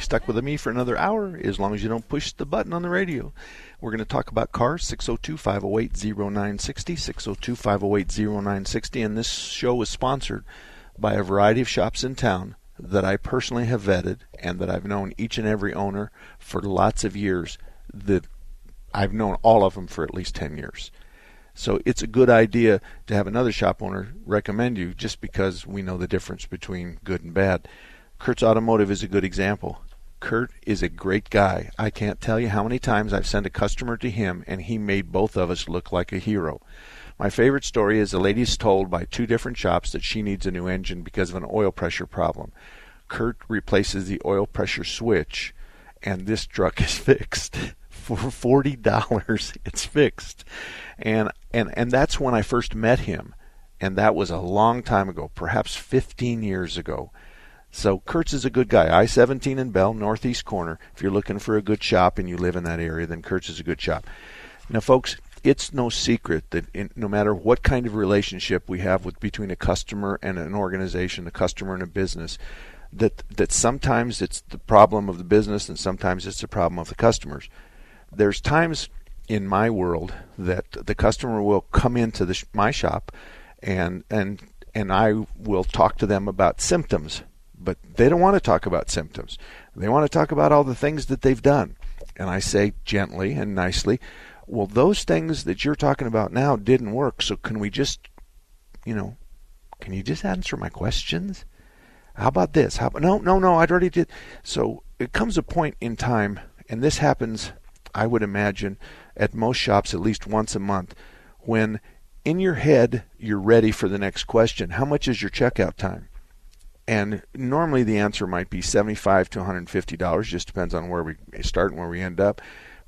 stuck with me for another hour as long as you don't push the button on the radio. We're going to talk about cars 602 508 0960. 602 508 0960. And this show is sponsored by a variety of shops in town that I personally have vetted and that I've known each and every owner for lots of years. That I've known all of them for at least 10 years. So it's a good idea to have another shop owner recommend you just because we know the difference between good and bad. Kurt's Automotive is a good example. Kurt is a great guy. I can't tell you how many times I've sent a customer to him and he made both of us look like a hero. My favorite story is a lady's told by two different shops that she needs a new engine because of an oil pressure problem. Kurt replaces the oil pressure switch and this truck is fixed for forty dollars. It's fixed, and and and that's when I first met him, and that was a long time ago, perhaps fifteen years ago. So Kurt's is a good guy. I-17 in Bell, northeast corner. If you're looking for a good shop and you live in that area, then Kurt's is a good shop. Now, folks, it's no secret that in, no matter what kind of relationship we have with between a customer and an organization, a customer and a business, that that sometimes it's the problem of the business and sometimes it's the problem of the customers there's times in my world that the customer will come into the my shop and and and I will talk to them about symptoms, but they don't want to talk about symptoms. They want to talk about all the things that they've done. And I say gently and nicely, well, those things that you're talking about now didn't work, so can we just, you know, can you just answer my questions? How about this? How no, no, no, I'd already did. So it comes a point in time, and this happens I would imagine, at most shops at least once a month, when in your head you're ready for the next question. How much is your checkout time? And normally the answer might be 75 to 150 dollars, just depends on where we start and where we end up.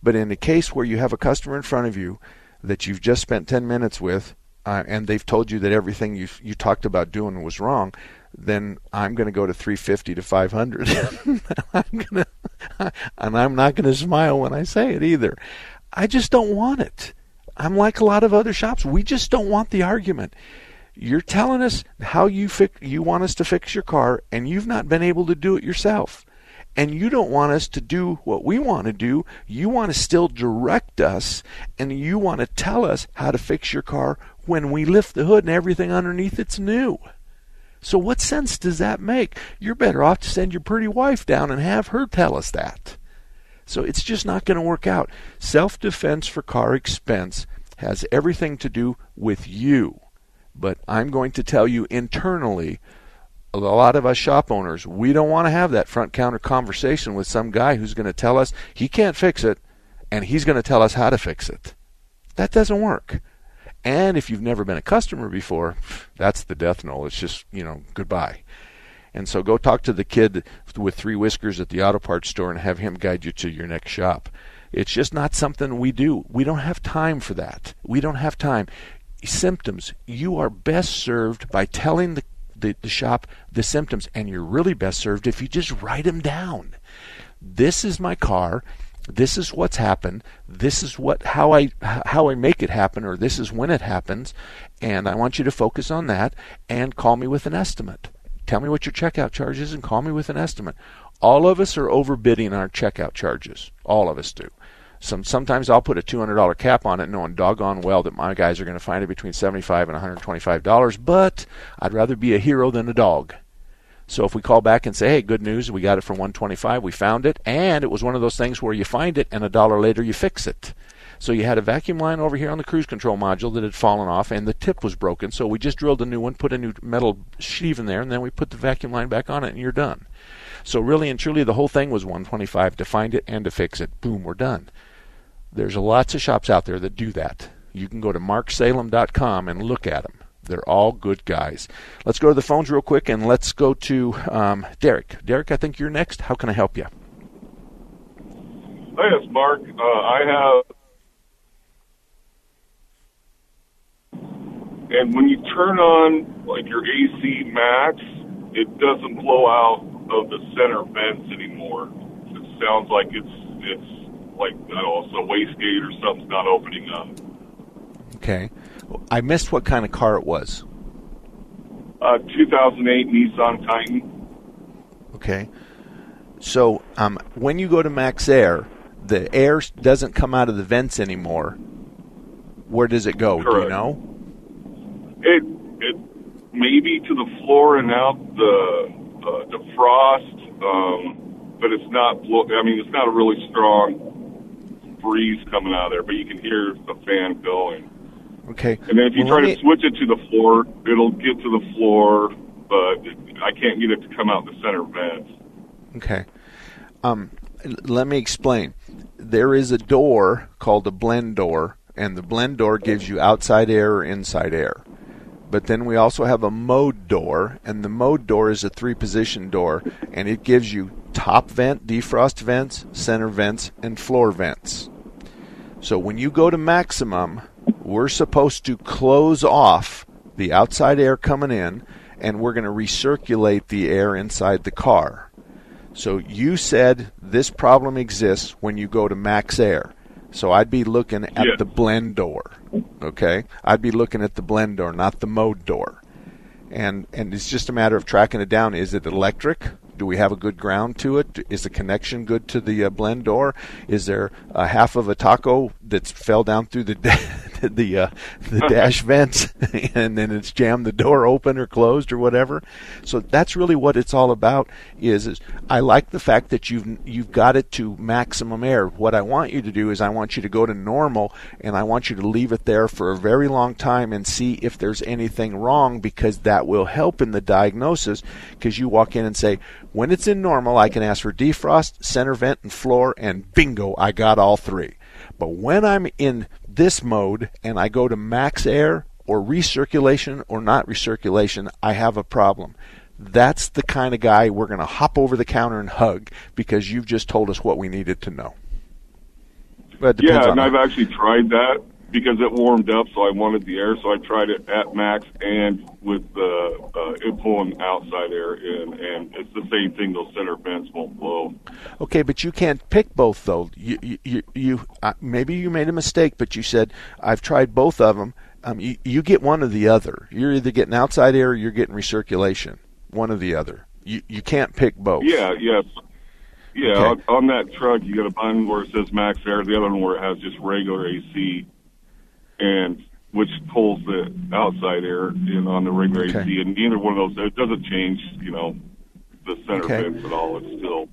But in the case where you have a customer in front of you that you've just spent 10 minutes with, uh, and they've told you that everything you you talked about doing was wrong, then I'm going to go to 350 to 500. I'm going and I'm not going to smile when I say it either. I just don't want it. I'm like a lot of other shops. We just don't want the argument. You're telling us how you fix, you want us to fix your car, and you've not been able to do it yourself. And you don't want us to do what we want to do. You want to still direct us, and you want to tell us how to fix your car when we lift the hood and everything underneath it's new. So, what sense does that make? You're better off to send your pretty wife down and have her tell us that. So, it's just not going to work out. Self defense for car expense has everything to do with you. But I'm going to tell you internally, a lot of us shop owners, we don't want to have that front counter conversation with some guy who's going to tell us he can't fix it and he's going to tell us how to fix it. That doesn't work. And if you've never been a customer before, that's the death knell. It's just, you know, goodbye. And so go talk to the kid with three whiskers at the auto parts store and have him guide you to your next shop. It's just not something we do. We don't have time for that. We don't have time. Symptoms. You are best served by telling the, the, the shop the symptoms, and you're really best served if you just write them down. This is my car. This is what's happened. This is what how i how i make it happen or this is when it happens. And i want you to focus on that and call me with an estimate. Tell me what your checkout charge is and call me with an estimate. All of us are overbidding our checkout charges. All of us do some sometimes i'll put a $200 cap on it knowing doggone well that my guys are going to find it between 75 and $125 but i'd rather be a hero than a dog So if we call back and say, "Hey, good news, we got it for 125, we found it," and it was one of those things where you find it and a dollar later you fix it. So you had a vacuum line over here on the cruise control module that had fallen off and the tip was broken. So we just drilled a new one, put a new metal sheave in there, and then we put the vacuum line back on it and you're done. So really and truly the whole thing was 125 to find it and to fix it. Boom, we're done. There's lots of shops out there that do that. You can go to marksalem.com and look at them. They're all good guys. Let's go to the phones real quick and let's go to um, Derek. Derek, I think you're next. How can I help you? Hi, it's Mark. Uh, I have And when you turn on like your AC max, it doesn't blow out of the center vents anymore. It sounds like it's it's like don't know, a wastegate or something's not opening up. Okay. I missed what kind of car it was. Uh, 2008 Nissan Titan. Okay. So um, when you go to max air, the air doesn't come out of the vents anymore. Where does it go? Do you know? It it maybe to the floor and out the uh, defrost, um, but it's not. I mean, it's not a really strong breeze coming out of there, but you can hear the fan going. Okay. And then if you Well, try to me- switch it to the floor, it'll get to the floor, but I can't get it to come out the center vents. Okay. Um, let me explain. There is a door called a blend door, and the blend door gives you outside air or inside air. But then we also have a mode door, and the mode door is a three position door, and it gives you top vent, defrost vents, center vents, and floor vents. So when you go to maximum, we're supposed to close off the outside air coming in, and we're going to recirculate the air inside the car. So you said this problem exists when you go to max air. So I'd be looking at Yeah. the blend door. Okay? I'd be looking at the blend door, not the mode door. And and it's just a matter of tracking it down. Is it electric? Do we have a good ground to it? Is the connection good to the uh, blend door? Is there a half of a taco that's fell down through the the uh, the dash vents and then it's jammed the door open or closed or whatever? So that's really what it's all about. Is is I like the fact that you've you've got it to maximum air. What I want you to do is I want you to go to normal and I want you to leave it there for a very long time and see if there's anything wrong because that will help in the diagnosis because you walk in and say when it's in normal I can ask for defrost, center vent and floor and bingo I got all three. But when I'm in this mode and I go to max air or recirculation or not recirculation, I have a problem. That's the kind of guy we're going to hop over the counter and hug because you've just told us what we needed to know. Yeah, and I've actually tried that because it warmed up, so I wanted the air, so I tried it at max and with the uh, it pulling outside air in, and it's the same thing. Those center vents won't blow. Okay, but you can't pick both though. You you you, you uh, maybe you made a mistake, but you said I've tried both of them. Um, you, you get one or the other. You're either getting outside air or you're getting recirculation. One or the other. You you can't pick both. Yeah, yes. Yeah, Okay. on, on that truck, you got a button where it says max air, the other one where it has just regular AC, and which pulls the outside air in on the regular Okay. AC. And neither one of those, it doesn't change, you know, the center Okay. vents at all. It's still.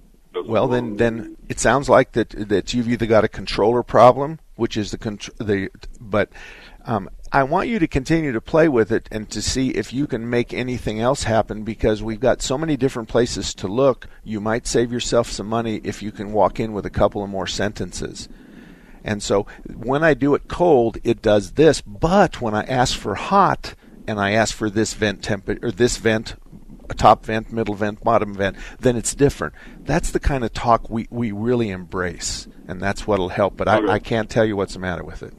Well, then, then it sounds like that that you've either got a controller problem, which is the contr- the, but um, I want you to continue to play with it and to see if you can make anything else happen because we've got so many different places to look. You might save yourself some money if you can walk in with a couple of more sentences. And so when I do it cold, it does this. But when I ask for hot and I ask for this vent temperature or this vent, a top vent, middle vent, bottom vent, then it's different. That's the kind of talk we, we really embrace, and that's what'll help. But Okay. I, I can't tell you what's the matter with it.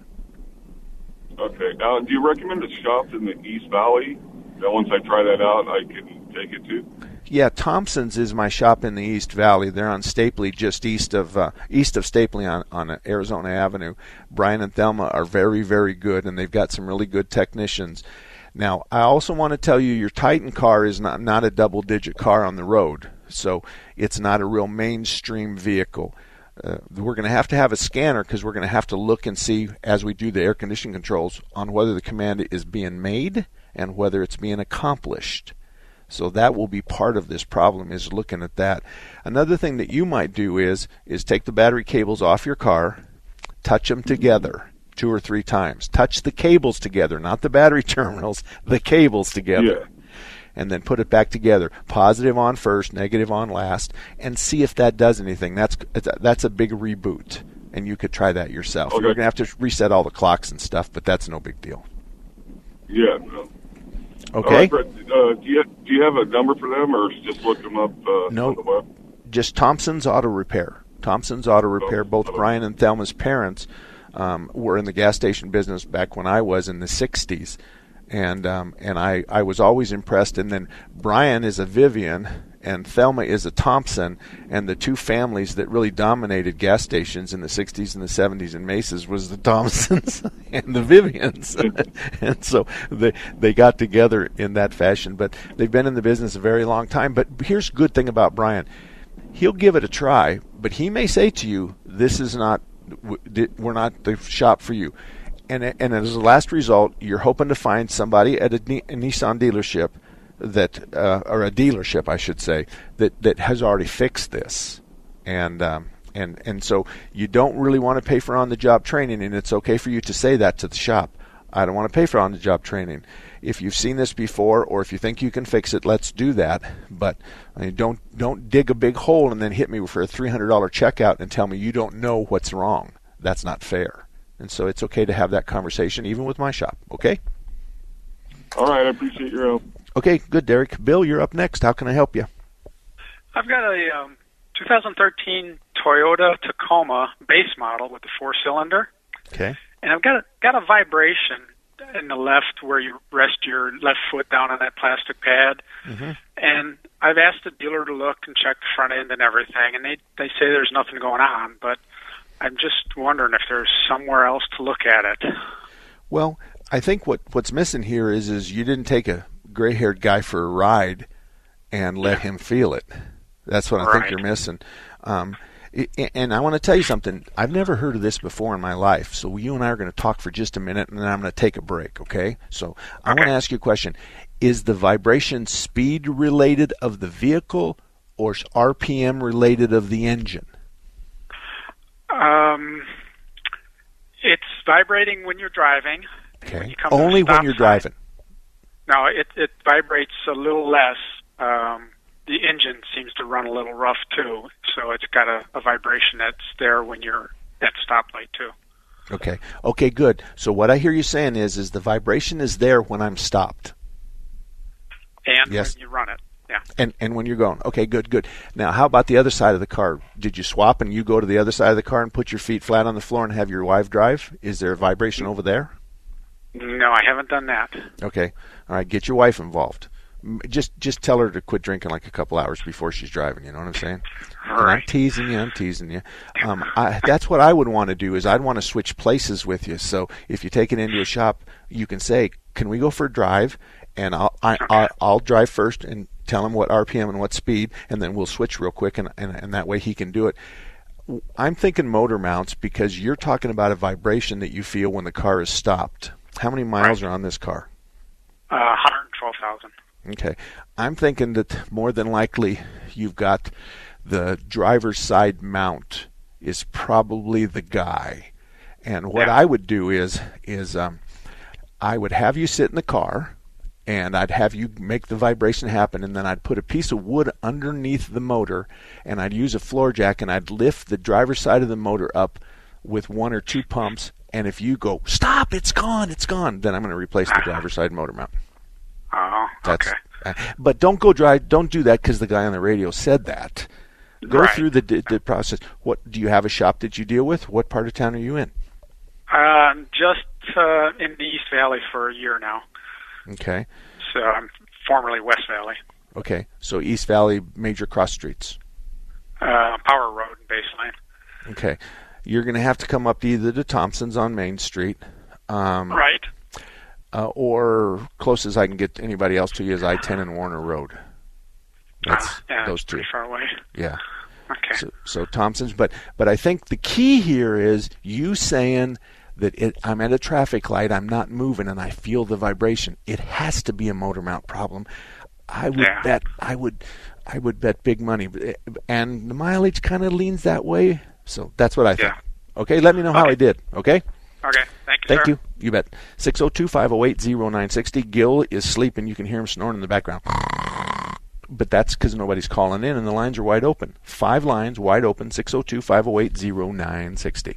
Okay. Uh, do you recommend a shop in the East Valley that once I try that out, I can take it to? Yeah, Thompson's is my shop in the East Valley. They're on Stapley, just east of uh, east of Stapley on on Arizona Avenue. Brian and Thelma are very very good, and they've got some really good technicians. Now, I also want to tell you, your Titan car is not not a double digit car on the road, so it's not a real mainstream vehicle. Uh, we're going to have to have a scanner because we're going to have to look and see as we do the air conditioning controls on whether the command is being made and whether it's being accomplished. So that will be part of this problem is looking at that. Another thing that you might do is is take the battery cables off your car, touch them together two or three times. Touch the cables together, not the battery terminals, the cables together. Yeah. And then put it back together. Positive on first, negative on last, and see if that does anything. That's that's a big reboot, and you could try that yourself. Okay. You're gonna have to reset all the clocks and stuff, but that's no big deal. Yeah. No. Okay. right, uh, do you do you have a number for them, or just look them up uh, No. on the web? just Thompson's Auto Repair. Thompson's Auto Repair. Both. Brian and Thelma's parents um, were in the gas station business back when I was in the '60s, and um, and I I was always impressed. And then Brian is a Vivian, and Thelma is a Thompson, and the two families that really dominated gas stations in the '60s and the '70s in Mesas was the Thompsons and the Vivians, and so they they got together in that fashion. But they've been in the business a very long time. But here's a good thing about Brian he'll give it a try, but he may say to you, "This is not, we're not the shop for you." And and as a last result, you're hoping to find somebody at a, a Nissan dealership that, uh, or a dealership, I should say, that that has already fixed this, and. Um, and and so you don't really want to pay for on-the-job training, and it's okay for you to say that to the shop. I don't want to pay for on-the-job training. If you've seen this before, or if you think you can fix it, let's do that. But I mean, don't don't dig a big hole and then hit me for a three hundred dollar checkout and tell me you don't know what's wrong. That's not fair. And so it's okay to have that conversation, even with my shop. Okay. All right, I appreciate your help. Okay. Good, Derek. Bill, you're up next. How can I help you? I've got a um, 2013 Toyota Tacoma base model with the four cylinder, Okay. and I've got a, got a vibration in the left where you rest your left foot down on that plastic pad. And I've asked the dealer to look and check the front end and everything, and they they say there's nothing going on, but I'm just wondering if there's somewhere else to look at it. Well, I think what what's missing here is is you didn't take a gray-haired guy for a ride and let him feel it. That's what I think you're missing. Um, and I want to tell you something. I've never heard of this before in my life. So you and I are going to talk for just a minute, and then I'm going to take a break. Okay? So I want to ask you a question: Is the vibration speed related of the vehicle, or RPM related of the engine? Um, it's vibrating when you're driving. and When Okay. you come Only when you're driving. No, it it vibrates a little less. Um, the engine seems to run a little rough too, so it's got a, a vibration that's there when you're at stoplight too. Okay. Okay. Good. So what I hear you saying is, is the vibration is there when I'm stopped. And Yes. when you run it, yeah. And and when you're going, okay, good, good. Now, how about the other side of the car? Did you swap and you go to the other side of the car and put your feet flat on the floor and have your wife drive? Is there a vibration over there? No, I haven't done that. Okay, all right. Get your wife involved. Just just tell her to quit drinking like a couple hours before she's driving. You know what I'm saying? And I'm teasing you. I'm teasing you. Um, I, that's what I would want to do. Is I'd want to switch places with you. So if you take it into a shop, you can say, "Can we go for a drive?" And I'll I, I'll, I'll drive first and tell him what RPM and what speed, and then we'll switch real quick, and and, and that way he can do it. I'm thinking motor mounts because you're talking about a vibration that you feel when the car is stopped. How many miles are on this car? Uh, 112,000. Okay. I'm thinking that more than likely you've got the driver's side mount is probably the guy. And what Yeah. I would do is is um, I would have you sit in the car and I'd have you make the vibration happen and then I'd put a piece of wood underneath the motor and I'd use a floor jack and I'd lift the driver's side of the motor up with one or two pumps and if you go stop it's gone it's gone then I'm going to replace the driver's side motor mount. Oh, That's, okay. uh, but don't go drive. Don't do that because the guy on the radio said that. Go Right. through the, the the process. What do you have a shop that you deal with? What part of town are you in? Um, just uh, in the East Valley for a year now. Okay, So I'm formerly West Valley. okay. So East Valley major cross streets. Uh, Power Road and Baseline. Okay, you're going to have to come up either to Thompsons on Main Street, um, Right. uh, or close as I can get anybody else to you is I-10 and Warner Road. That's Ah, yeah, those two. far away. Yeah. Okay. So, so Thompson's, but but I think the key here is you saying that it, I'm at a traffic light, I'm not moving, and I feel the vibration. It has to be a motor mount problem. I would Yeah. bet I would I would bet big money, and the mileage kind of leans that way. So that's what I think. Yeah. Okay, let me know how Okay. I did. Okay. Okay. Thank you, Thank sir. you. You bet. 602 508 0960. Gil is sleeping. You can hear him snoring in the background. But that's because nobody's calling in and the lines are wide open. Five lines wide open 602 508 0960.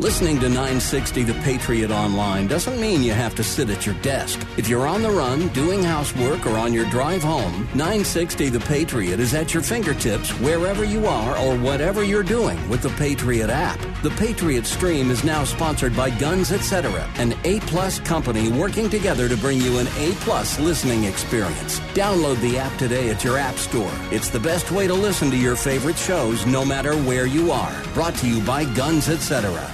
Listening to 960 The Patriot Online doesn't mean you have to sit at your desk. If you're on the run, doing housework, or on your drive home, 960 The Patriot is at your fingertips wherever you are or whatever you're doing with the Patriot app. The Patriot Stream is now sponsored by Guns Etc., an A-plus company working together to bring you an A-plus listening experience. Download the app today at your app store. It's the best way to listen to your favorite shows no matter where you are. Brought to you by Guns Etc.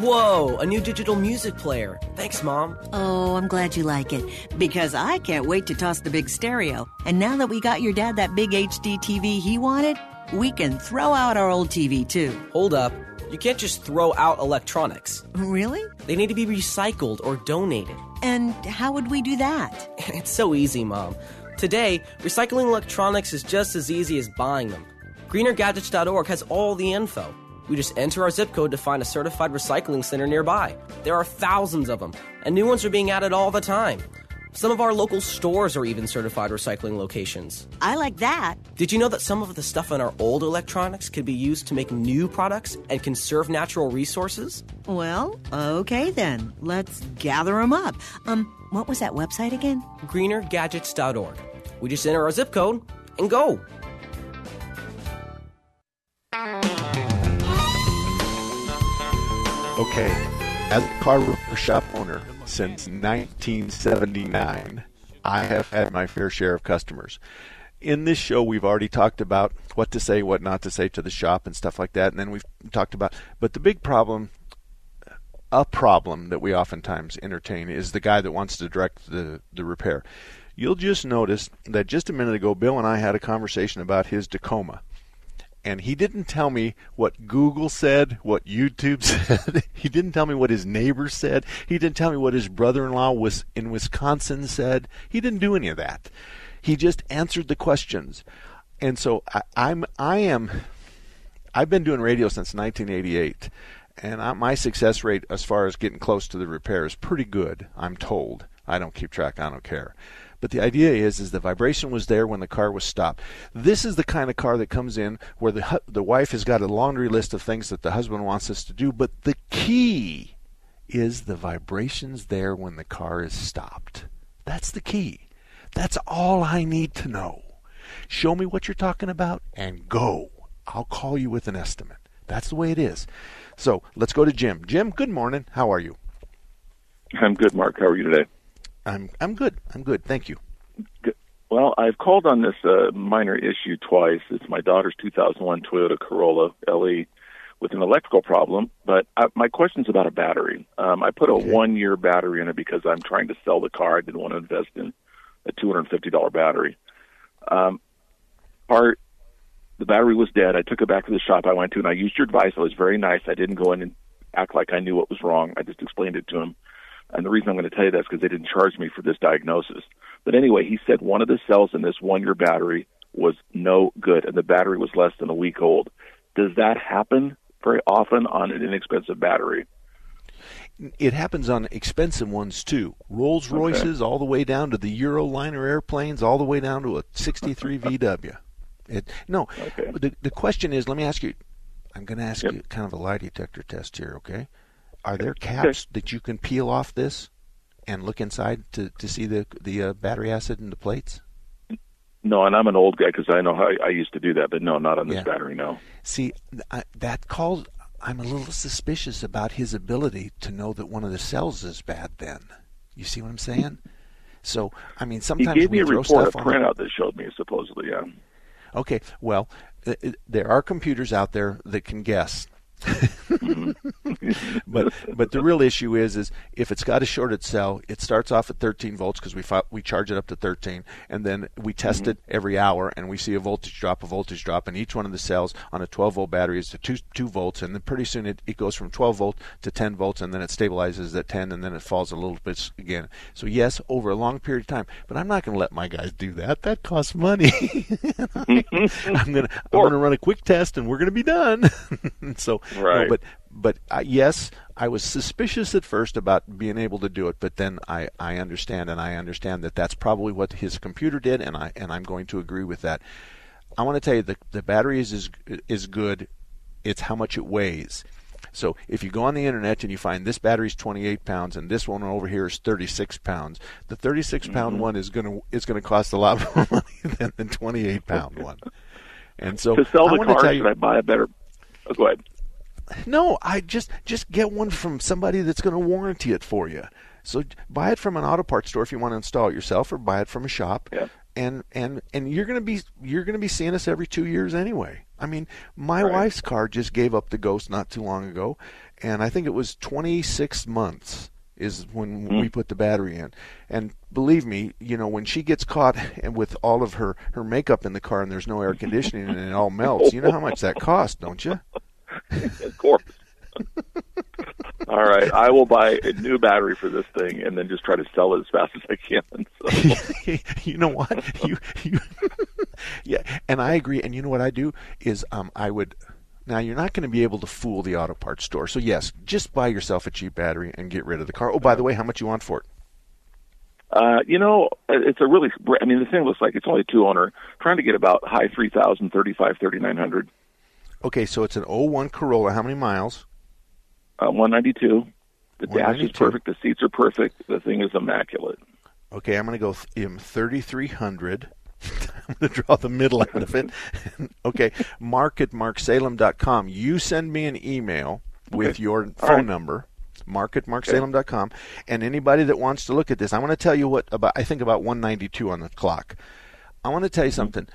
Whoa, a new digital music player. Thanks, Mom. Oh, I'm glad you like it because I can't wait to toss the big stereo. And now that we got your dad that big HD TV he wanted, we can throw out our old TV too. Hold up. You can't just throw out electronics. Really? They need to be recycled or donated. And how would we do that? It's so easy, Mom. Today, recycling electronics is just as easy as buying them. GreenerGadgets.org has all the info. We just enter our zip code to find a certified recycling center nearby. There are thousands of them, and new ones are being added all the time. Some of our local stores are even certified recycling locations. I like that. Did you know that some of the stuff in our old electronics could be used to make new products and conserve natural resources? Well, okay then. Let's gather them up. Um, what was that website again? GreenerGadgets.org. We just enter our zip code and go. Okay. As a car shop owner since 1979, I have had my fair share of customers. In this show, we've already talked about what to say, what not to say to the shop, and stuff like that. And then we've talked about, but the big problem, a problem that we oftentimes entertain, is the guy that wants to direct the, the repair. You'll just notice that just a minute ago, Bill and I had a conversation about his Tacoma and he didn't tell me what Google said, what YouTube said. he didn't tell me what his neighbors said. He didn't tell me what his brother-in-law was in Wisconsin said. He didn't do any of that. He just answered the questions. And so I, I'm I am I've been doing radio since 1988 and my success rate as far as getting close to the repair is pretty good, I'm told. I don't keep track, I don't care. But the idea is, is the vibration was there when the car was stopped. This is the kind of car that comes in where the the wife has got a laundry list of things that the husband wants us to do, but the key is the vibrations there when the car is stopped. That's the key. That's all I need to know. Show me what you're talking about and go. I'll call you with an estimate. That's the way it is. So let's go to Jim. Jim, good morning. How are you? I'm good, Mark. How are you today? I'm I'm good. I'm good. Thank you. Good. Well, I've called on this uh, minor issue twice. It's my daughter's 2001 Toyota Corolla LE with an electrical problem, but I, my question's about a battery. Um, I put a Okay. one-year battery in it because I'm trying to sell the car. I didn't want to invest in a $250 battery. Um, part the battery was dead. I took it back to the shop I went to, and I used your advice. I was very nice. I didn't go in and act like I knew what was wrong. I just explained it to him. And the reason I'm going to tell you that is because they didn't charge me for this diagnosis. But anyway, he said one of the cells in this one year battery was no good, and the battery was less than a week old. Does that happen very often on an inexpensive battery? It happens on expensive ones too. Rolls Royces all the way down to the Euroliner airplanes, all the way down to a 63 VW. It, no, the the question is, let me ask you. I'm going to ask you kind of a lie detector test here, okay? Are there caps that you can peel off this and look inside to, to see the the uh, battery acid in the plates? No, and I'm an old guy because I know how I used to do that, but no, not on this Yeah. battery. No. See, I, that calls. I'm a little suspicious about his ability to know that one of the cells is bad. Then, You see what I'm saying? So, I mean, sometimes He gave we me a throw report, a printout that showed me supposedly. Yeah. Okay, well, there are computers out there that can guess. Mm-hmm. but but the real issue is is if it's got a shorted cell, it starts off at 13 volts because we fi- we charge it up to 13, and then we test mm-hmm. it every hour and we see a voltage drop, a voltage drop, and each one of the cells on a 12 volt battery is to two two volts, and then pretty soon it, it goes from 12 volt to 10 volts, and then it stabilizes at 10, and then it falls a little bit again. So yes, over a long period of time, but I'm not going to let my guys do that. That costs money. I'm gonna I'm gonna run a quick test, and we're gonna be done. so no, Right. but but uh, yes, I was suspicious at first about being able to do it, but then I, I understand, and I understand that that's probably what his computer did, and I and I'm going to agree with that. I want to tell you the the battery is is, is good. It's how much it weighs. So if you go on the internet and you find this battery's 28 pounds and this one over here is 36 pounds, the 36 pound Mm-hmm. one is going to is going to cost a lot more money than the 28 pound one. And so to sell I the to car, tell you, should I buy a better? Oh, go ahead. No, I just just get one from somebody that's going to warranty it for you. So buy it from an auto parts store if you want to install it yourself, or buy it from a shop. Yeah. And and and you're going to be you're going to be seeing us every two years anyway. I mean, my wife's car just gave up the ghost not too long ago, and I think it was 26 months is when hmm. we put the battery in. And believe me, you know, when she gets caught and with all of her her makeup in the car and there's no air conditioning and it all melts, you know how much that costs, don't you? of course. All right, I will buy a new battery for this thing and then just try to sell it as fast as I can. So, you know what? You, you yeah, and I agree. And you know what I do is um, I would. Now you're not going to be able to fool the auto parts store. So yes, just buy yourself a cheap battery and get rid of the car. Oh, by the way, how much you want for it? uh, you know, it's a really. I mean, the thing looks like it's only two owner. Trying to get about high three thousand, thirty five, thirty nine hundred, Okay, so it's an 01 Corolla. How many miles? uh, one ninety two. The dash is perfect. The seats are perfect. The thing is immaculate. Okay, I'm going to go th- um, 3300. I'm going to draw the middle out of it. okay, mark at marksalem.com. You send me an email with Okay. your phone right. number. Mark at marksalem.com. And anybody that wants to look at this, I want to tell you what about. I think about 192 on the clock. I want to tell you something.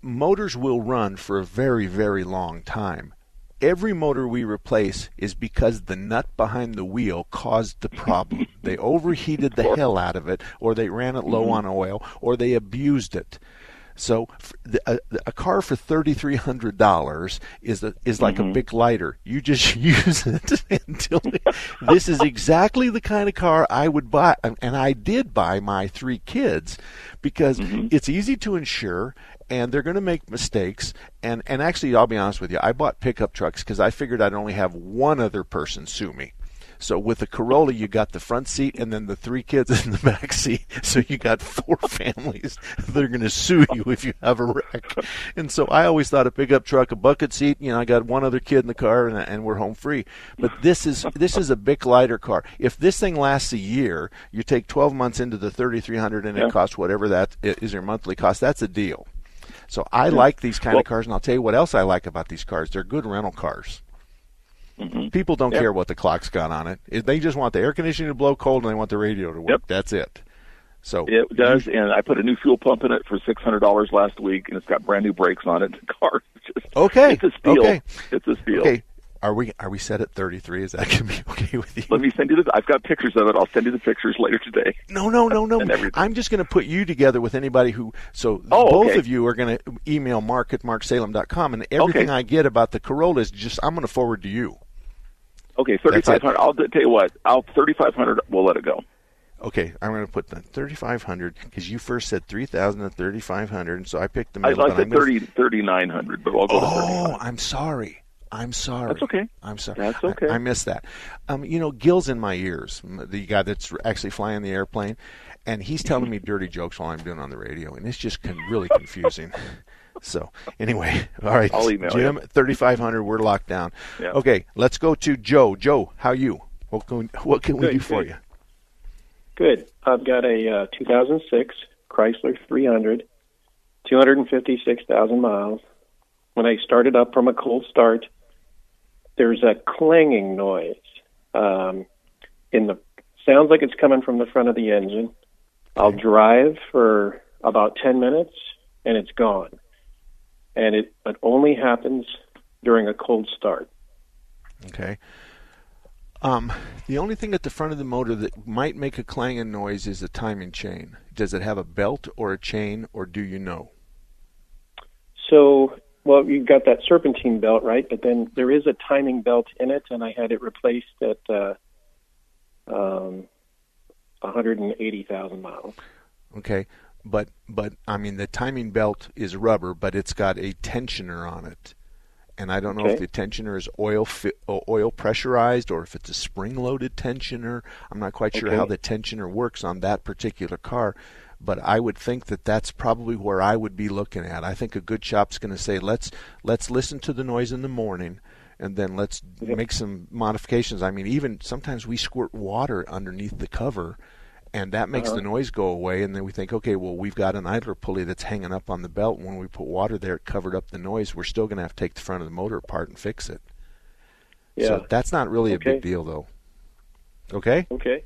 Motors will run for a very, very long time. Every motor we replace is because the nut behind the wheel caused the problem. they overheated the hell out of it, or they ran it low mm-hmm. on oil, or they abused it. So a, a car for thirty three hundred dollars is a, is like a mm-hmm. big lighter. You just use it until this is exactly the kind of car I would buy, and I did buy my three kids because mm-hmm. it's easy to insure and they're going to make mistakes. And and actually, I'll be honest with you, I bought pickup trucks because I figured I'd only have one other person sue me. So with the Corolla, you got the front seat and then the three kids in the back seat. So you got four families that are going to sue you if you have a wreck. And so I always thought a pickup truck, a bucket seat. You know, I got one other kid in the car and, and we're home free. But this is this is a big lighter car. If this thing lasts a year, you take 12 months into the 3300 and Yeah. it costs whatever that is your monthly cost. That's a deal. So I like these kind Well- of cars, and I'll tell you what else I like about these cars. They're good rental cars. Mm-hmm. People don't Yep. care what the clock's got on it. They just want the air conditioning to blow cold and they want the radio to work. Yep. That's it. So It does, and I put a new fuel pump in it for six hundred dollars last week, and it's got brand new brakes on it. The car, is just, Okay. it's a steal. Okay. It's a steal. Okay. Are we are we set at 33? Is that going to be okay with you? Let me send you the. I've got pictures of it. I'll send you the pictures later today. No, no, no, no. I'm just going to put you together with anybody who. So Oh, both okay. of you are going to email mark at marksalem.com, and everything Okay. I get about the Corolla is just I'm going to forward to you. Okay, That's thirty it. five hundred. I'll tell you what. I'll thirty five hundred. We'll let it go. Okay, I'm going to put the 3,500 because you first said 3,000 and 3,500, so I picked the middle. I but said I'm thirty thirty nine hundred, but I'll go to thirty Oh, five. I'm sorry. I'm sorry. That's okay. I'm sorry. That's okay. I, I missed that. Um, you know, Gil's in my ears, the guy that's actually flying the airplane, and he's telling me dirty jokes while I'm doing on the radio, and it's just con- really confusing. so, anyway, all right, I'll email Jim, 3,500, we're locked down. Yeah. Okay, let's go to Joe. Joe, how you? What can, what can we Good, do for you? Good. I've got a uh, 2006 Chrysler 300, 256,000 miles. When I started up from a cold start, there's a clanging noise um, in the sounds like it's coming from the front of the engine. I'll drive for about 10 minutes and it's gone. And it, it only happens during a cold start. Okay. Um, the only thing at the front of the motor that might make a clanging noise is the timing chain. Does it have a belt or a chain, or do you know? So, well, you've got that serpentine belt, right? But then there is a timing belt in it, and I had it replaced at uh, um, 180,000 miles. Okay, but but I mean the timing belt is rubber, but it's got a tensioner on it, and I don't know if the tensioner is oil fi- oil pressurized or if it's a spring loaded tensioner. I'm not quite sure Okay. how the tensioner works on that particular car. But I would think that that's probably where I would be looking at. I think a good shop's going to say, let's let's listen to the noise in the morning, and then let's make some modifications. I mean, even sometimes we squirt water underneath the cover, and that makes Uh-huh. the noise go away. And then we think, okay, well, we've got an idler pulley that's hanging up on the belt. When we put water there, it covered up the noise. We're still going to have to take the front of the motor apart and fix it. Yeah. So that's not really a big deal, though. Okay. Okay.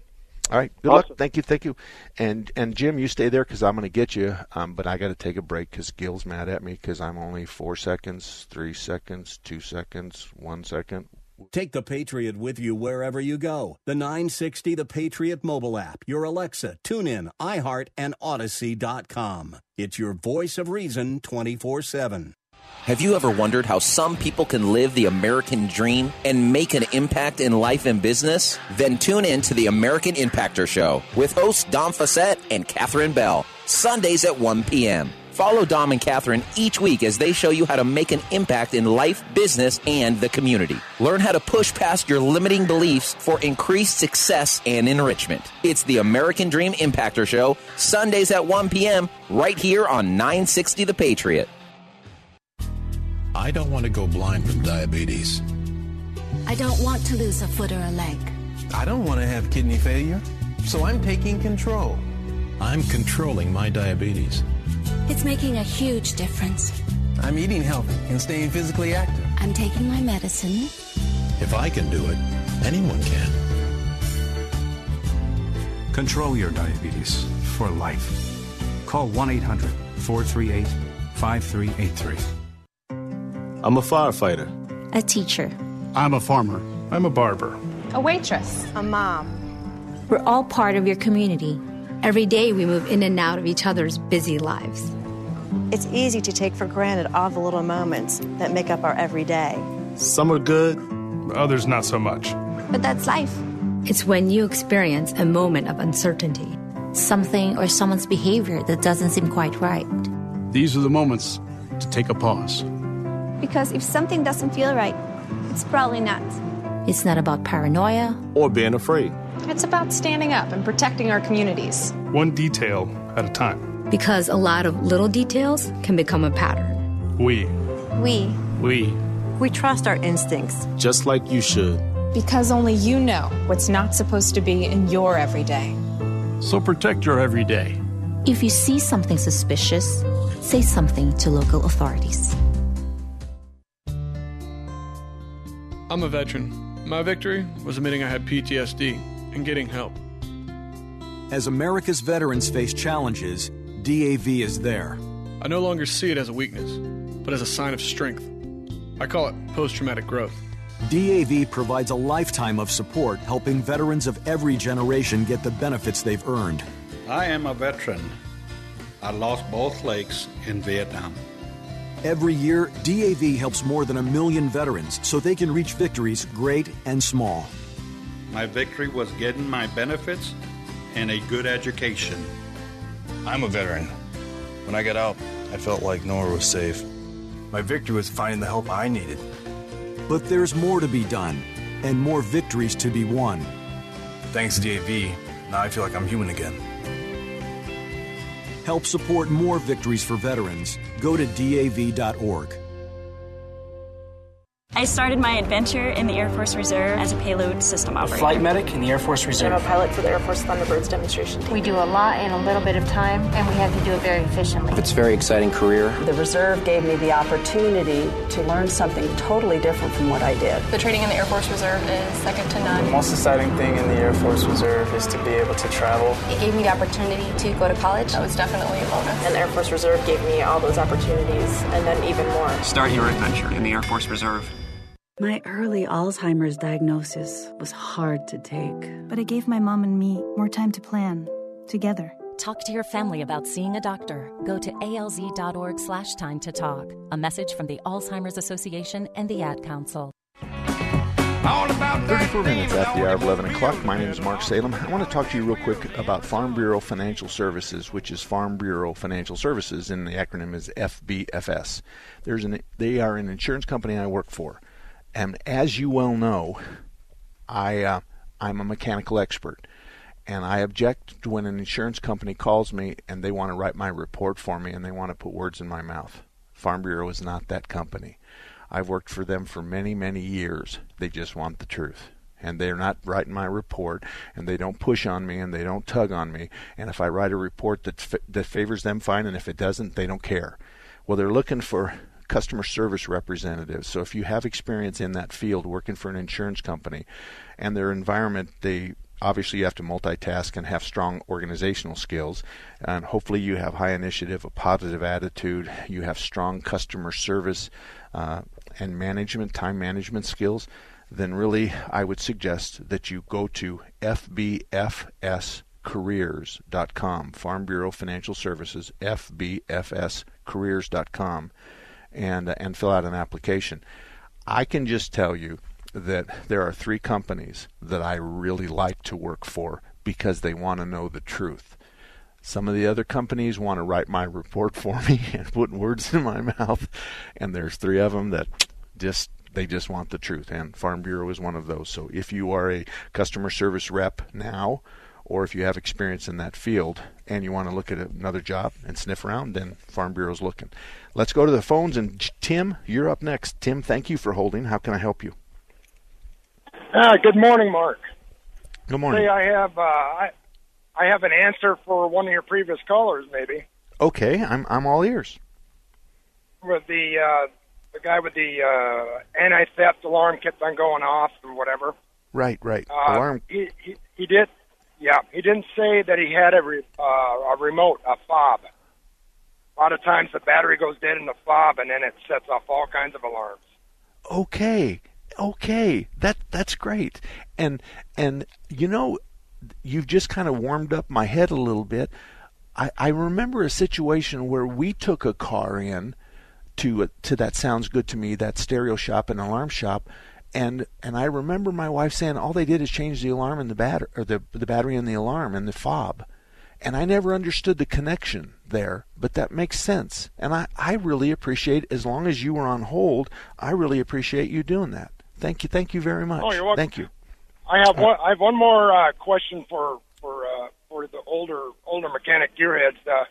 All right. Good Awesome. luck. Thank you. Thank you. And and Jim, you stay there because I'm going to get you. Um, but I got to take a break because Gil's mad at me because I'm only four seconds, three seconds, two seconds, one second. Take the Patriot with you wherever you go. The 960 The Patriot mobile app, your Alexa, TuneIn, iHeart, and Odyssey.com. It's your voice of reason 24 7. Have you ever wondered how some people can live the American dream and make an impact in life and business? Then tune in to the American Impactor Show with hosts Dom Fassett and Catherine Bell, Sundays at 1 p.m. Follow Dom and Catherine each week as they show you how to make an impact in life, business, and the community. Learn how to push past your limiting beliefs for increased success and enrichment. It's the American Dream Impactor Show, Sundays at 1 p.m., right here on 960 The Patriot. I don't want to go blind from diabetes. I don't want to lose a foot or a leg. I don't want to have kidney failure, so I'm taking control. I'm controlling my diabetes. It's making a huge difference. I'm eating healthy and staying physically active. I'm taking my medicine. If I can do it, anyone can. Control your diabetes for life. Call 1 800 438 5383. I'm a firefighter. A teacher. I'm a farmer. I'm a barber. A waitress. A mom. We're all part of your community. Every day we move in and out of each other's busy lives. It's easy to take for granted all the little moments that make up our everyday. Some are good, others not so much. But that's life. It's when you experience a moment of uncertainty, Something or someone's behavior that doesn't seem quite right. These are the moments to take a pause. Because if something doesn't feel right, it's probably not. It's not about paranoia or being afraid. It's about standing up and protecting our communities. One detail at a time. because a lot of little details can become a pattern. We, We. we, We trust our instincts. just like you should. Because only you know what's not supposed to be in your everyday. So protect your everyday. If you see something suspicious, say something to local authorities. I'm a veteran. My victory was admitting I had PTSD and getting help. As America's veterans face challenges, DAV is there. I no longer see it as a weakness, but as a sign of strength. I call it post traumatic growth. DAV provides a lifetime of support helping veterans of every generation get the benefits they've earned. I am a veteran. I lost both legs in Vietnam. Every year, DAV helps more than a million veterans so they can reach victories great and small. My victory was getting my benefits and a good education. I'm a veteran. When I got out, I felt like nowhere was safe. My victory was finding the help I needed. But there's more to be done and more victories to be won. Thanks to DAV, now I feel like I'm human again. Help support more victories for veterans. Go to DAV.org. I started my adventure in the Air Force Reserve as a payload system operator. Flight medic in the Air Force Reserve. General pilot for the Air Force Thunderbirds demonstration team. We do a lot in a little bit of time, and we have to do it very efficiently. It's a very exciting career. The Reserve gave me the opportunity to learn something totally different from what I did. The training in the Air Force Reserve is second to none. The most exciting thing in the Air Force Reserve is to be able to travel. It gave me the opportunity to go to college. That was definitely a bonus. And the Air Force Reserve gave me all those opportunities, and then even more. Start your adventure in the Air Force Reserve. My early Alzheimer's diagnosis was hard to take. But it gave my mom and me more time to plan, together. Talk to your family about seeing a doctor. Go to alz.org slash time to talk. A message from the Alzheimer's Association and the Ad Council. 34 minutes after the hour of 11 o'clock. My name is Mark Salem. I want to talk to you real quick about Farm Bureau Financial Services, which is Farm Bureau Financial Services, and the acronym is FBFS. There's an, they are an insurance company I work for. And as you well know, I uh, I'm a mechanical expert, and I object when an insurance company calls me and they want to write my report for me and they want to put words in my mouth. Farm Bureau is not that company. I've worked for them for many many years. They just want the truth. And they're not writing my report, and they don't push on me, and they don't tug on me. And if I write a report that that favors them, fine. And if it doesn't, they don't care. Well, they're looking for customer service representatives. So if you have experience in that field working for an insurance company and their environment, they obviously you have to multitask and have strong organizational skills and hopefully you have high initiative a positive attitude you have strong customer service uh, and management time management skills then really i would suggest that you go to fbfscareers.com farm bureau financial services fbfscareers.com and uh, and fill out an application. I can just tell you that there are three companies that I really like to work for because they want to know the truth. Some of the other companies want to write my report for me and put words in my mouth, and there's three of them that just they just want the truth. And Farm Bureau is one of those. So if you are a customer service rep now, or if you have experience in that field and you want to look at another job and sniff around, then Farm Bureau's looking. Let's go to the phones. And Tim, you're up next. Tim, thank you for holding. How can I help you? Uh, good morning, Mark. Good morning. Say I have uh, I, I have an answer for one of your previous callers, maybe. Okay, I'm I'm all ears. With the uh, the guy with the uh, anti-theft alarm kept on going off or whatever. Right, right. Uh, alarm. He, he he did. Yeah, he didn't say that he had a re, uh, a remote, a fob. A lot of times the battery goes dead in the fob, and then it sets off all kinds of alarms. Okay, okay, that that's great. And and you know, you've just kind of warmed up my head a little bit. I, I remember a situation where we took a car in to to that sounds good to me that stereo shop and alarm shop and and I remember my wife saying all they did is change the alarm and the battery or the the battery and the alarm and the fob and I never understood the connection there, but that makes sense. And I, I really appreciate, as long as you were on hold, I really appreciate you doing that. Thank you, thank you very much. Oh, you're welcome. Thank you. I have one. I have one more uh, question for for uh, for the older older mechanic gearheads. Uh,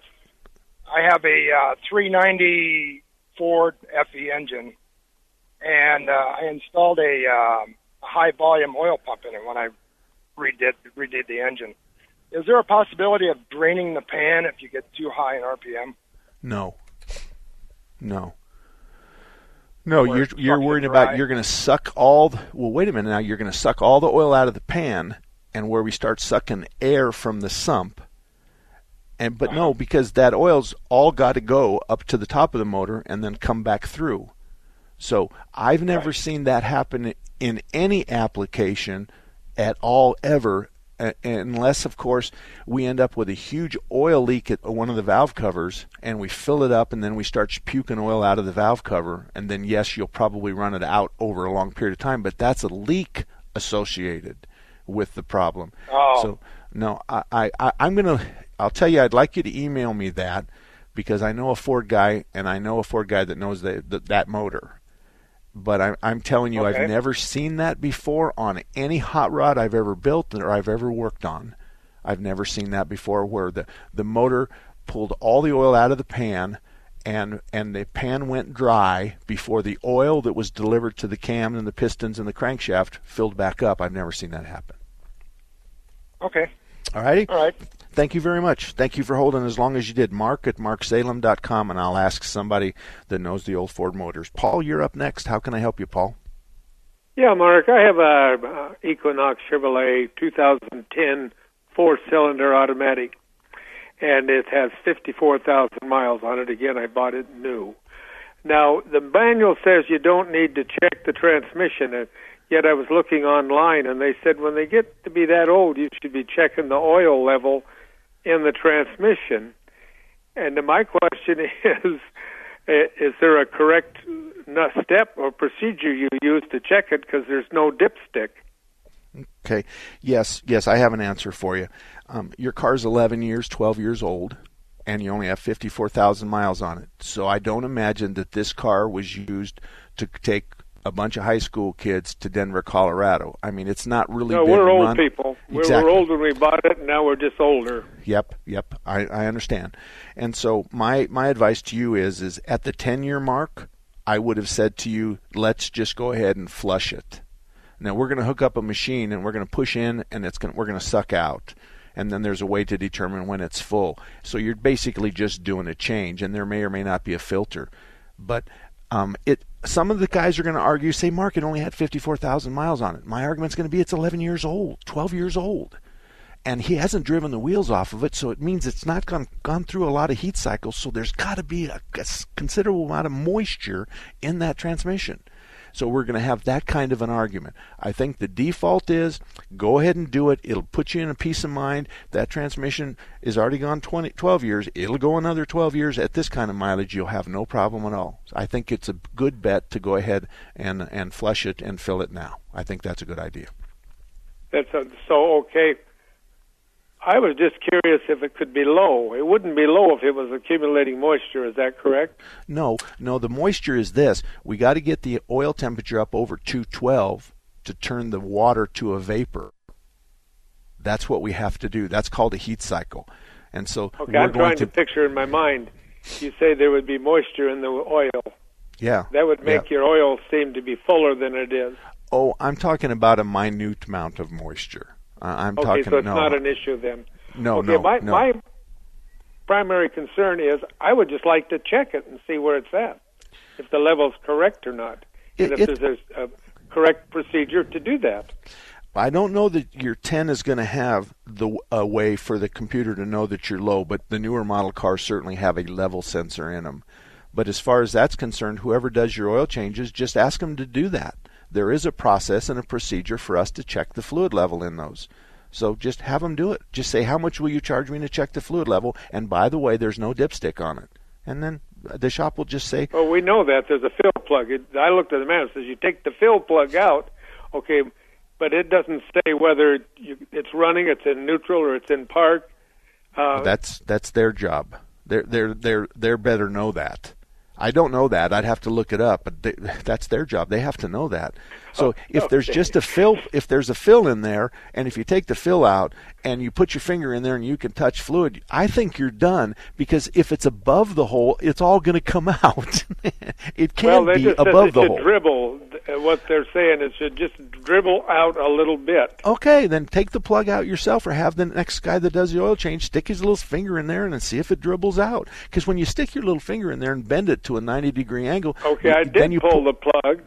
I have a uh, 390 Ford FE engine, and uh, I installed a, um, high volume oil pump in it when I redid redid the engine. Is there a possibility of draining the pan if you get too high in RPM? No. No. No, you're you're worried about you're going to suck all. The, well, wait a minute now. You're going to suck all the oil out of the pan, and where we start sucking air from the sump. And but no, because that oil's all got to go up to the top of the motor and then come back through. So I've never right. seen that happen in any application at all ever uh, unless of course we end up with a huge oil leak at one of the valve covers and we fill it up and then we start puking oil out of the valve cover and then yes you'll probably run it out over a long period of time but that's a leak associated with the problem oh. so no I, I i'm gonna i'll tell you i'd like you to email me that because i know a ford guy and i know a ford guy that knows that that, that motor but I'm, I'm telling you, okay. I've never seen that before on any hot rod I've ever built or I've ever worked on. I've never seen that before where the, the motor pulled all the oil out of the pan and and the pan went dry before the oil that was delivered to the cam and the pistons and the crankshaft filled back up. I've never seen that happen. Okay. All righty. All right. Thank you very much. Thank you for holding as long as you did. Mark at marksalem.com, and I'll ask somebody that knows the old Ford Motors. Paul, you're up next. How can I help you, Paul? Yeah, Mark, I have a uh, Equinox Chevrolet 2010 four-cylinder automatic, and it has 54,000 miles on it. Again, I bought it new. Now, the manual says you don't need to check the transmission, and yet I was looking online, and they said when they get to be that old, you should be checking the oil level in the transmission. And my question is, is there a correct step or procedure you use to check it because there's no dipstick? Okay. Yes, yes, I have an answer for you. Um, your car's 11 years, 12 years old, and you only have 54,000 miles on it. So I don't imagine that this car was used to take a bunch of high school kids to Denver, Colorado. I mean, it's not really. No, we're old run. people. Exactly. We're, we're old when we bought it, and now we're just older. Yep, yep. I, I understand. And so my my advice to you is is at the 10 year mark, I would have said to you, let's just go ahead and flush it. Now we're going to hook up a machine and we're going to push in and it's going we're going to suck out. And then there's a way to determine when it's full. So you're basically just doing a change, and there may or may not be a filter. But um, it some of the guys are going to argue, say, Mark, it only had 54,000 miles on it. My argument's going to be it's 11 years old, 12 years old. And he hasn't driven the wheels off of it, so it means it's not gone, gone through a lot of heat cycles, so there's got to be a, a considerable amount of moisture in that transmission. So we're going to have that kind of an argument. I think the default is go ahead and do it. It'll put you in a peace of mind. That transmission is already gone 20, 12 years. It'll go another 12 years at this kind of mileage. You'll have no problem at all. I think it's a good bet to go ahead and and flush it and fill it now. I think that's a good idea. That's a, so okay. I was just curious if it could be low. It wouldn't be low if it was accumulating moisture. Is that correct? No, no. The moisture is this: we got to get the oil temperature up over 212 to turn the water to a vapor. That's what we have to do. That's called a heat cycle. And so okay, I'm trying to... to picture in my mind. You say there would be moisture in the oil. Yeah. That would make yeah. your oil seem to be fuller than it is. Oh, I'm talking about a minute amount of moisture. I'm okay, talking. so it's no. not an issue then. No, okay, no, my, no. My primary concern is I would just like to check it and see where it's at, if the level's correct or not, it, and if it, there's a, a correct procedure to do that. I don't know that your 10 is going to have the a way for the computer to know that you're low, but the newer model cars certainly have a level sensor in them. But as far as that's concerned, whoever does your oil changes, just ask them to do that. There is a process and a procedure for us to check the fluid level in those. So just have them do it. Just say, how much will you charge me to check the fluid level? And by the way, there's no dipstick on it. And then the shop will just say, Well, we know that there's a fill plug. It, I looked at the manual. It says you take the fill plug out. Okay, but it doesn't say whether you, it's running, it's in neutral, or it's in park. Uh, that's that's their job. They're they're they're they're better know that. I don't know that. I'd have to look it up, but they, that's their job. They have to know that. So oh, if okay. there's just a fill, if there's a fill in there, and if you take the fill out and you put your finger in there and you can touch fluid, I think you're done because if it's above the hole, it's all going to come out. it can well, be just above it the should hole. Dribble. What they're saying is should just dribble out a little bit. Okay, then take the plug out yourself, or have the next guy that does the oil change stick his little finger in there and see if it dribbles out. Because when you stick your little finger in there and bend it to a 90 degree angle, okay, I did you pull the plug.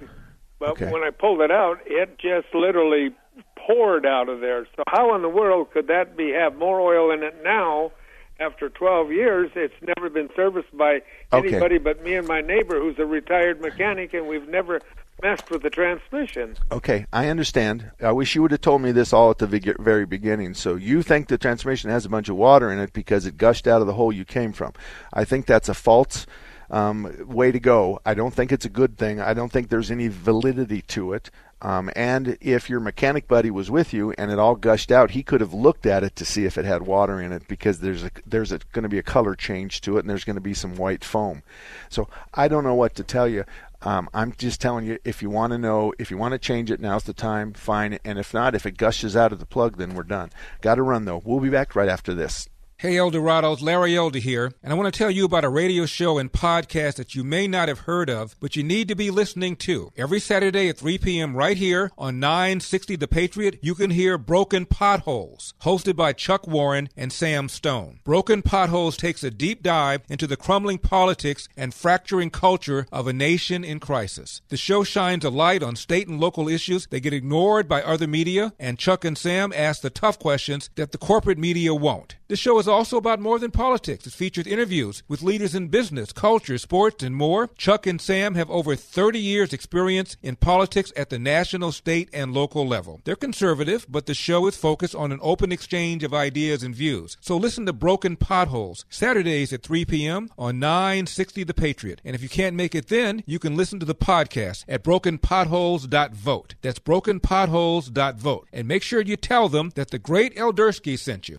But okay. when I pulled it out, it just literally poured out of there. So how in the world could that be have more oil in it now? After 12 years, it's never been serviced by okay. anybody but me and my neighbor, who's a retired mechanic, and we've never messed with the transmission. Okay, I understand. I wish you would have told me this all at the very beginning. So you think the transmission has a bunch of water in it because it gushed out of the hole you came from. I think that's a false um, way to go. I don't think it's a good thing. I don't think there's any validity to it. Um, and if your mechanic buddy was with you and it all gushed out, he could have looked at it to see if it had water in it because there's a, there's going to be a color change to it and there's going to be some white foam. So I don't know what to tell you. Um, I'm just telling you, if you want to know, if you want to change it, now's the time. Fine. And if not, if it gushes out of the plug, then we're done. Got to run though. We'll be back right after this. Hey, Elderadoes, Larry Elder here, and I want to tell you about a radio show and podcast that you may not have heard of, but you need to be listening to. Every Saturday at 3 p.m. right here on 960 The Patriot, you can hear Broken Potholes, hosted by Chuck Warren and Sam Stone. Broken Potholes takes a deep dive into the crumbling politics and fracturing culture of a nation in crisis. The show shines a light on state and local issues that get ignored by other media, and Chuck and Sam ask the tough questions that the corporate media won't. The show is also about more than politics. It features interviews with leaders in business, culture, sports, and more. Chuck and Sam have over 30 years' experience in politics at the national, state, and local level. They're conservative, but the show is focused on an open exchange of ideas and views. So listen to Broken Potholes, Saturdays at 3 p.m. on 960 The Patriot. And if you can't make it then, you can listen to the podcast at brokenpotholes.vote. That's brokenpotholes.vote. And make sure you tell them that the great Eldersky sent you.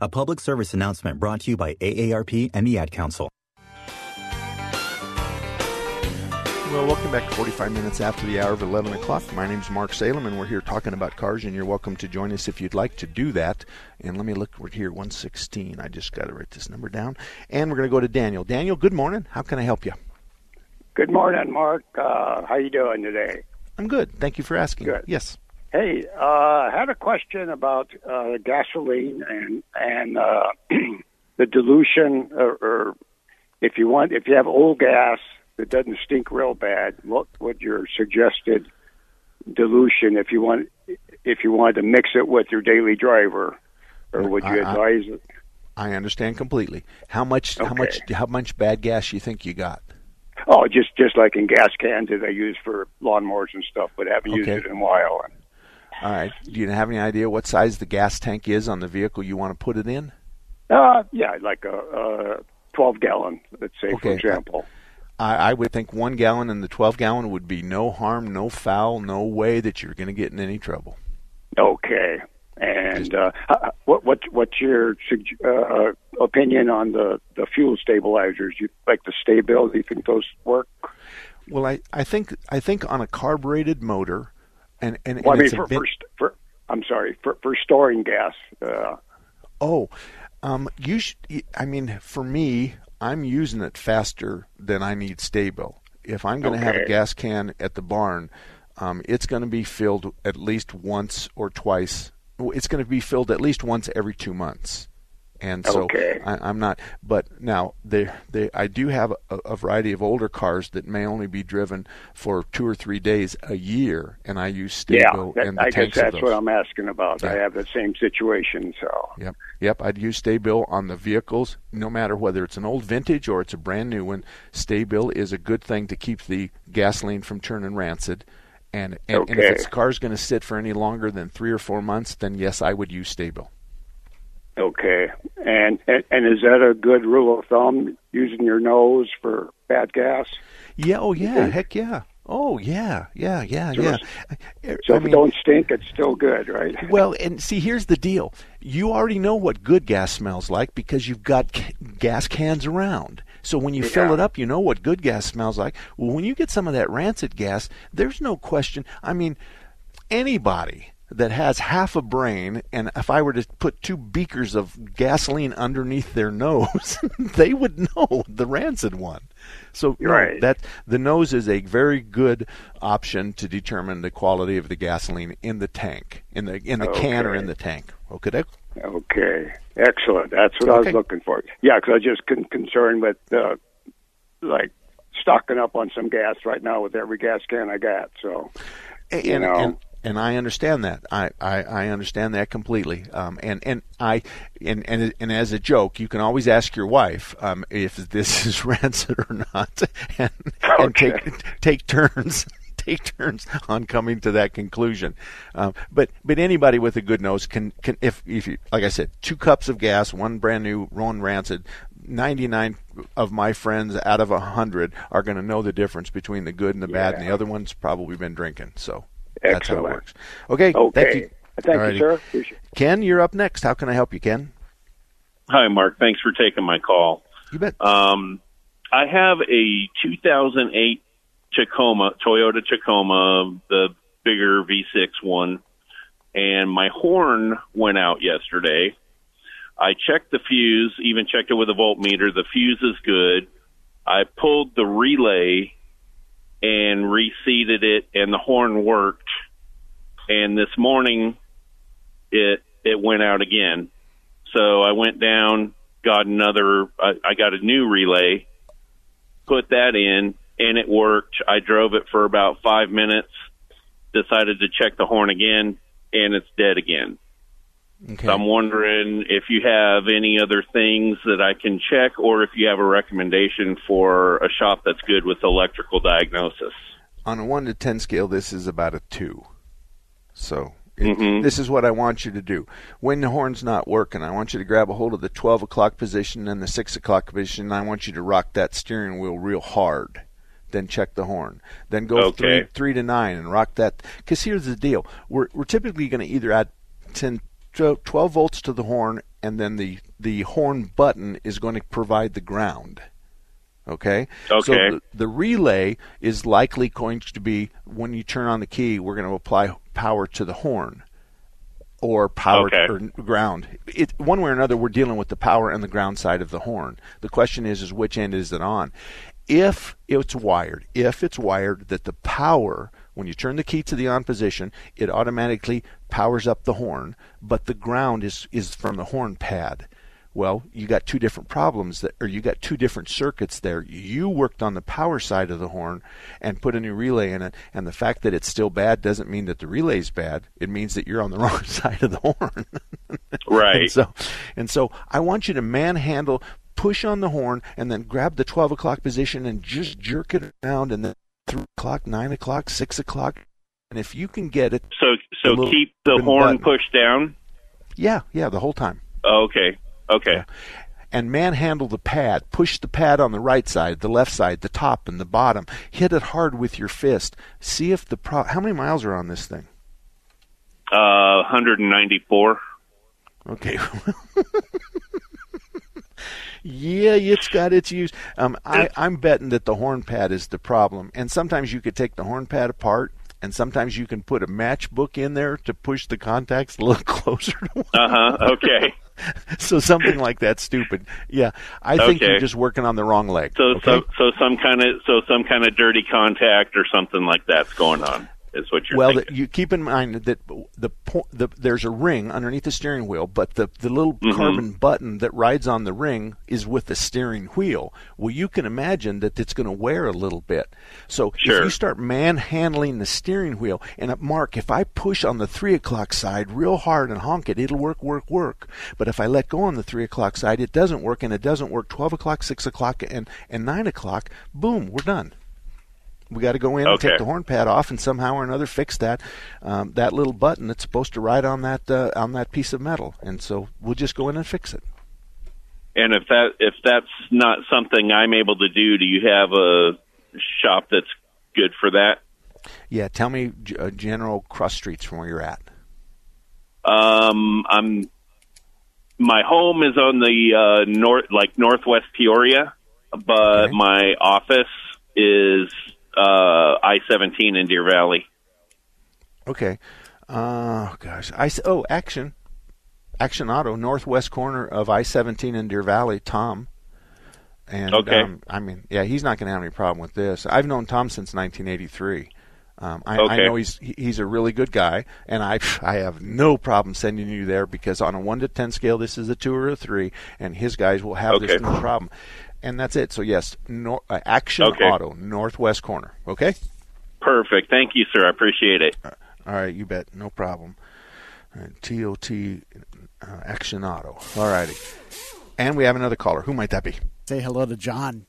A public service announcement brought to you by AARP and the Ad Council. Well, welcome back to 45 minutes after the hour of 11 o'clock. My name is Mark Salem, and we're here talking about cars, and you're welcome to join us if you'd like to do that. And let me look, we're here 116. I just got to write this number down. And we're going to go to Daniel. Daniel, good morning. How can I help you? Good morning, Mark. Uh, how you doing today? I'm good. Thank you for asking. Good. Yes. Hey, uh, I had a question about uh, gasoline and and uh, the dilution, or, or if you want, if you have old gas that doesn't stink real bad, what would your suggested dilution if you want if you wanted to mix it with your daily driver, or would you I- advise it? I understand completely. How much? How much? How much bad gas you think you got? Oh, just just like in gas cans that I use for lawnmowers and stuff, but haven't used it in a while. All right. Do you have any idea what size the gas tank is on the vehicle you want to put it in? Uh, yeah, like a, a twelve gallon, let's say, for example. I, I would think one gallon and the 12 gallon would be no harm, no foul, no way that you're going to get in any trouble. Okay. And uh, what what what's your uh, opinion on the the fuel stabilizers? You like the Sta-Bil? Do you think those work? Well, I, I think I think on a carbureted motor, and and, and Well, I mean, it's a for, bit- for, for I'm sorry for for storing gas. Uh, Oh, um, you sh- I mean, for me, I'm using it faster than I need stable. If I'm going to have a gas can at the barn, um, it's going to be filled at least once or twice. It's going to be filled at least once every two months. And so Okay. I, I'm not. But now they they I do have a, a variety of older cars that may only be driven for two or three days a year, and I use yeah, stable that, and the I guess tanks of that's what I'm asking about. I have the same situation. So Yep, yep. I'd use Sta-Bil on the vehicles, no matter whether it's an old vintage or it's a brand new one. Sta-Bil is a good thing to keep the gasoline from turning rancid. And and, and if Okay. its car's going to sit for any longer than three or four months, then yes, I would use Sta-Bil. Okay, and, and and is that a good rule of thumb? Using your nose for bad gas. Yeah. Oh yeah. Heck yeah. Oh yeah. Yeah. Yeah. So yeah. Er, so I if mean- it don't stink, it's still good, right? Well, and see, here's the deal. You already know what good gas smells like because you've got ca- gas cans around. So when you fill it up, you know what good gas smells like. Well, when you get some of that rancid gas, there's no question. I mean, anybody that has half a brain, and if I were to put two beakers of gasoline underneath their nose, they would know the rancid one. So Right. that the nose is a very good option to determine the quality of the gasoline in the tank, in the in the can or Okay. in the tank. Okay. Okay, excellent. That's what I was looking for. Yeah, because I was just con- concerned with uh, like stocking up on some gas right now with every gas can I got. So, and, you know. and and I understand that. I, I, I understand that completely. Um, and and I and, and and as a joke, you can always ask your wife um, if this is rancid or not, and, and take take turns. Take turns on coming to that conclusion, um, but but anybody with a good nose can can if if you, like I said, two cups of gas, one brand new Ron Rancid, 99 of my friends out of a 100 are going to know the difference between the good and the bad, and the other one's probably been drinking. So that's how it works. Okay. Okay. Thank you. Thank Alrighty. you, sir. Appreciate it. Ken, you're up next. How can I help you, Ken? Hi, Mark. Thanks for taking my call. You bet. Um, I have a 2008 Tacoma, Toyota Tacoma, the bigger V6 one, and my horn went out yesterday. I checked the fuse, even checked it with a voltmeter. The fuse is good. I pulled the relay and reseated it, and the horn worked. And this morning, it it went out again. So I went down, got another. I, I got a new relay, put that in, and it worked. I drove it for about five minutes. Decided to check the horn again, and it's dead again. Okay. So I'm wondering if you have any other things that I can check, or if you have a recommendation for a shop that's good with electrical diagnosis. On a 1 to 10 scale, this is about a 2. So it, Mhm. this is what I want you to do. When the horn's not working, I want you to grab a hold of the 12 o'clock position and the 6 o'clock position. And I want you to rock that steering wheel real hard. Then check the horn. Then go Okay. three, three to nine and rock that. Because here's the deal: we're we're typically going to either add 10, 12 volts to the horn, and then the the horn button is going to provide the ground. Okay. So Okay. the, the relay is likely going to be when you turn on the key, we're going to apply power to the horn or power Okay. or ground. It, one way or another, we're dealing with the power and the ground side of the horn. The question is, is which end is it on? If it's wired, if it's wired that the power, when you turn the key to the on position, it automatically powers up the horn, but the ground is is from the horn pad. Well, you got two different problems that, or you got two different circuits there. You worked on the power side of the horn and put a new relay in it, and the fact that it's still bad doesn't mean that the relay's bad. It means that you're on the wrong side of the horn. Right. and so, and so I want you to manhandle, push on the horn, and then grab the 12 o'clock position and just jerk it around, and then three o'clock, nine o'clock, six o'clock, and if you can get it, So, so keep the horn button. pushed down. yeah, yeah, the whole time. Oh, okay. Okay. and manhandle the pad. Push the pad on the right side, the left side, the top, and the bottom. Hit it hard with your fist. See if the pro. How many miles are on this thing? Uh, 194. Okay. yeah, it's got its use. Um, I, I'm betting that the horn pad is the problem, and sometimes you could take the horn pad apart. And sometimes you can put a matchbook in there to push the contacts a little closer to one. Uh huh. Okay. so something like that stupid. Yeah, I think Okay. you're just working on the wrong leg. So, okay? so, so some kind of, so some kind of dirty contact or something like that's going on. Is what you're well, you keep in mind that the, the there's a ring underneath the steering wheel, but the the little Mhm. carbon button that rides on the ring is with the steering wheel. Well, you can imagine that it's going to wear a little bit. So Sure. if you start manhandling the steering wheel, and uh, Mark, if I push on the three o'clock side real hard and honk it, it'll work, work, work. But if I let go on the three o'clock side, it doesn't work, and it doesn't work twelve o'clock, six o'clock, and and nine o'clock. Boom, we're done. We got to go in and take the horn pad off, and somehow or another fix that um, that little button that's supposed to ride on that uh, on that piece of metal. And so we'll just go in and fix it. And if that if that's not something I'm able to do, do you have a shop that's good for that? Yeah, tell me uh, general cross streets from where you're at. Um, I'm my home is on the uh, north, like northwest Peoria, but my office is uh, I-17 in Deer Valley. Okay. Uh, gosh, I oh action, action auto northwest corner of I-17 in Deer Valley. Tom. And Okay. um, I mean, yeah, he's not going to have any problem with this. I've known Tom since 1983. Um, I, I know he's he's a really good guy, and I I have no problem sending you there because on a one to ten scale, this is a two or a three, and his guys will have Okay. this no problem. And that's it. So yes, nor, uh, Action Okay. Auto, northwest corner. Okay. Perfect. Thank you, sir. I appreciate it. All right, you bet. No problem. All right, TOT uh, Action Auto. All righty. And we have another caller. Who might that be? Say hello to John.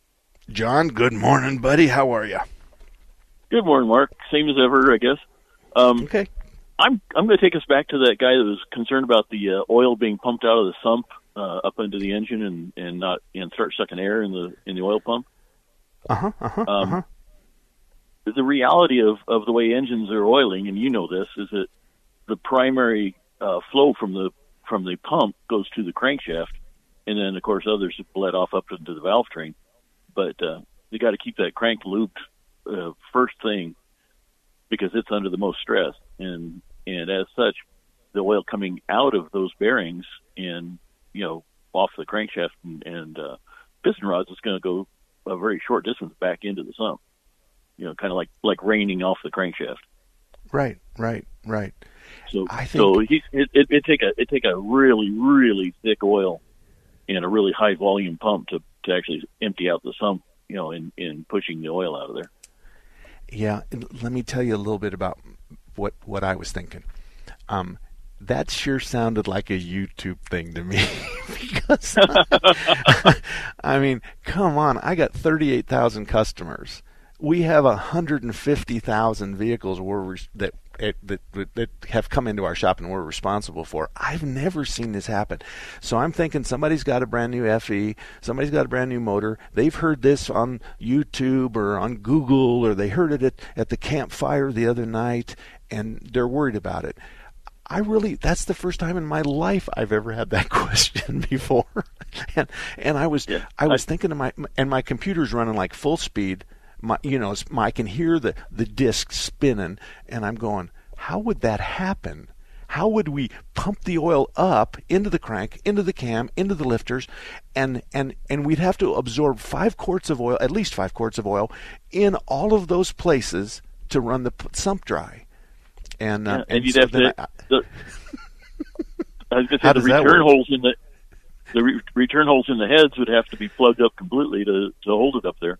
John, good morning, buddy. How are you? Good morning, Mark. Same as ever, I guess. Um, okay. I'm I'm going to take us back to that guy that was concerned about the uh, oil being pumped out of the sump uh, up into the engine and and not and start sucking air in the in the oil pump. Uh huh. Uh huh. Um, uh-huh. The reality of of the way engines are oiling, and you know this, is that the primary uh, flow from the from the pump goes to the crankshaft, and then of course others bled off up into the valve train. But uh, you got to keep that crank looped uh, first thing because it's under the most stress, and and as such, the oil coming out of those bearings and you know off the crankshaft and, and uh, piston rods is going to go a very short distance back into the sump. You know, kind of like like raining off the crankshaft. Right. Right. Right. So I so think- he it, it it take a it take a really really thick oil and a really high volume pump to to actually empty out the sump. You know, in in pushing the oil out of there. Yeah, let me tell you a little bit about what what I was thinking. Um, that sure sounded like a YouTube thing to me because I mean, come on, I got 38,000 customers. We have 150,000 vehicles we're eh, that that that have come into our shop and we're responsible for. I've never seen this happen. So I'm thinking somebody's got a brand new FE, somebody's got a brand new motor. They've heard this on YouTube or on Google or they heard it at, at the campfire the other night and they're worried about it. I really that's the first time in my life I've ever had that question before. and and I was I was thinking to my and my computer's running like full speed. My you know, my, I can hear the the disc spinning and I'm going, how would that happen? How would we pump the oil up into the crank, into the cam, into the lifters, and and and we'd have to absorb five quarts of oil, at least five quarts of oil, in all of those places to run the p- sump dry. And uh, Yeah, and you'd so have to. I- the, I was going to say the return holes in the the re- return holes in the heads would have to be plugged up completely to to hold it up there.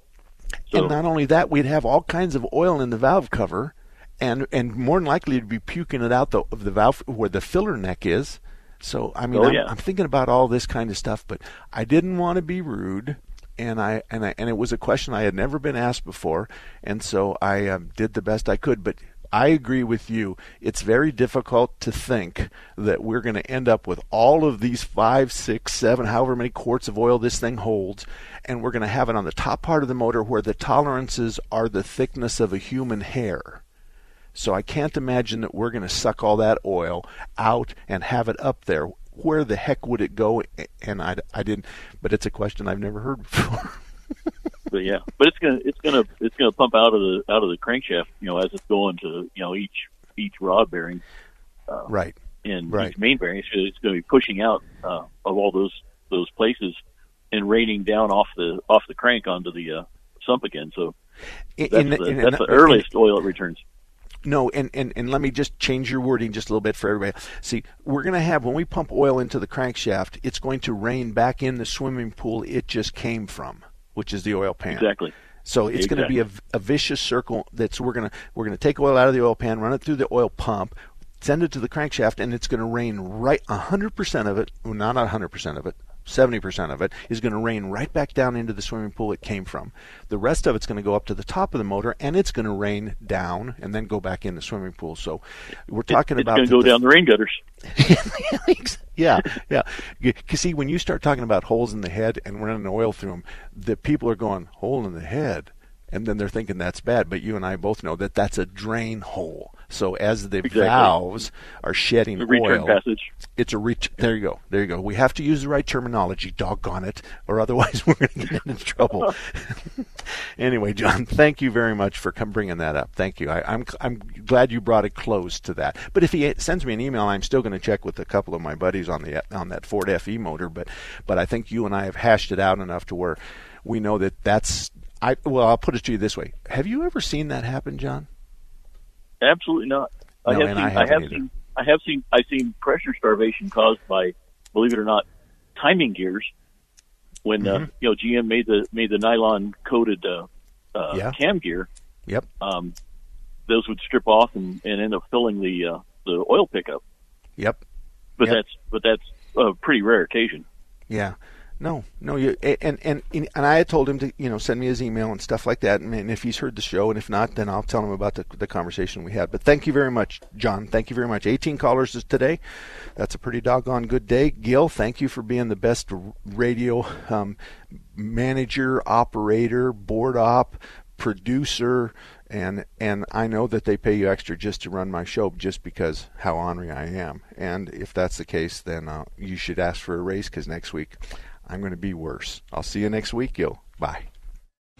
So And not only that, we'd have all kinds of oil in the valve cover, and and more than likely to be puking it out the of the valve where the filler neck is. So I mean, Oh, I'm, yeah. I'm thinking about all this kind of stuff, but I didn't want to be rude, and I and I and it was a question I had never been asked before, and so I um, did the best I could. But I agree with you. It's very difficult to think that we're going to end up with all of these five, six, seven, however many quarts of oil this thing holds, and we're going to have it on the top part of the motor where the tolerances are the thickness of a human hair. So I can't imagine that we're going to suck all that oil out and have it up there. Where the heck would it go? And I, I didn't, but it's a question I've never heard before. but yeah, but it's gonna it's gonna it's gonna pump out of the out of the crankshaft, you know, as it's going to you know each each rod bearing uh, right. and Right. each main bearing. So it's going to be pushing out uh, of all those those places and raining down off the off the crank onto the uh, sump again. So that's, in- the, in- that's the in- earliest oil it returns. No, and, and, and let me just change your wording just a little bit for everybody. See, we're going to have, when we pump oil into the crankshaft, it's going to rain back in the swimming pool it just came from, which is the oil pan. Exactly. So it's going to be a, a vicious circle that's we're going to we're going to take oil out of the oil pan, run it through the oil pump, send it to the crankshaft, and it's going to rain right 100% of it, well, not not 100% of it, 70% of it is going to rain right back down into the swimming pool it came from. The rest of it's going to go up to the top of the motor, and it's going to rain down and then go back in the swimming pool. So we're talking it's about going to go the- down the rain gutters. yeah, yeah. Because see, when you start talking about holes in the head and running oil through them, the people are going hole in the head, and then they're thinking that's bad. But you and I both know that that's a drain hole. So as the Exactly. valves are shedding The return oil, passage. it's a ret- There you go. There you go. We have to use the right terminology. Doggone it, or otherwise we're going to get into trouble. anyway, John, thank you very much for come bringing that up. Thank you. I, I'm I'm glad you brought it close to that. But if he sends me an email, I'm still going to check with a couple of my buddies on the on that Ford FE motor. But but I think you and I have hashed it out enough to where we know that that's. I well, I'll put it to you this way: Have you ever seen that happen, John? Absolutely not. I No, have seen. I I, have either. seen. I have seen. I've seen pressure starvation caused by, believe it or not, timing gears. when uh, Mhm. you know GM made the made the nylon coated uh, uh, Yeah. cam gear. Yep. Um, those would strip off and, and end up filling the uh, the oil pickup. Yep. But Yep. that's but that's a pretty rare occasion. Yeah. No, no, you and and and I had told him to you know send me his email and stuff like that, and, if he's heard the show, and if not, then I'll tell him about the the conversation we had. But thank you very much, John. Thank you very much. 18 callers today. That's a pretty doggone good day. Gil, thank you for being the best radio um, manager, operator, board op, producer, and and I know that they pay you extra just to run my show, just because how ornery I am. And if that's the case, then uh, you should ask for a raise because next week I'm going to be worse. I'll see you next week, Gil. Bye.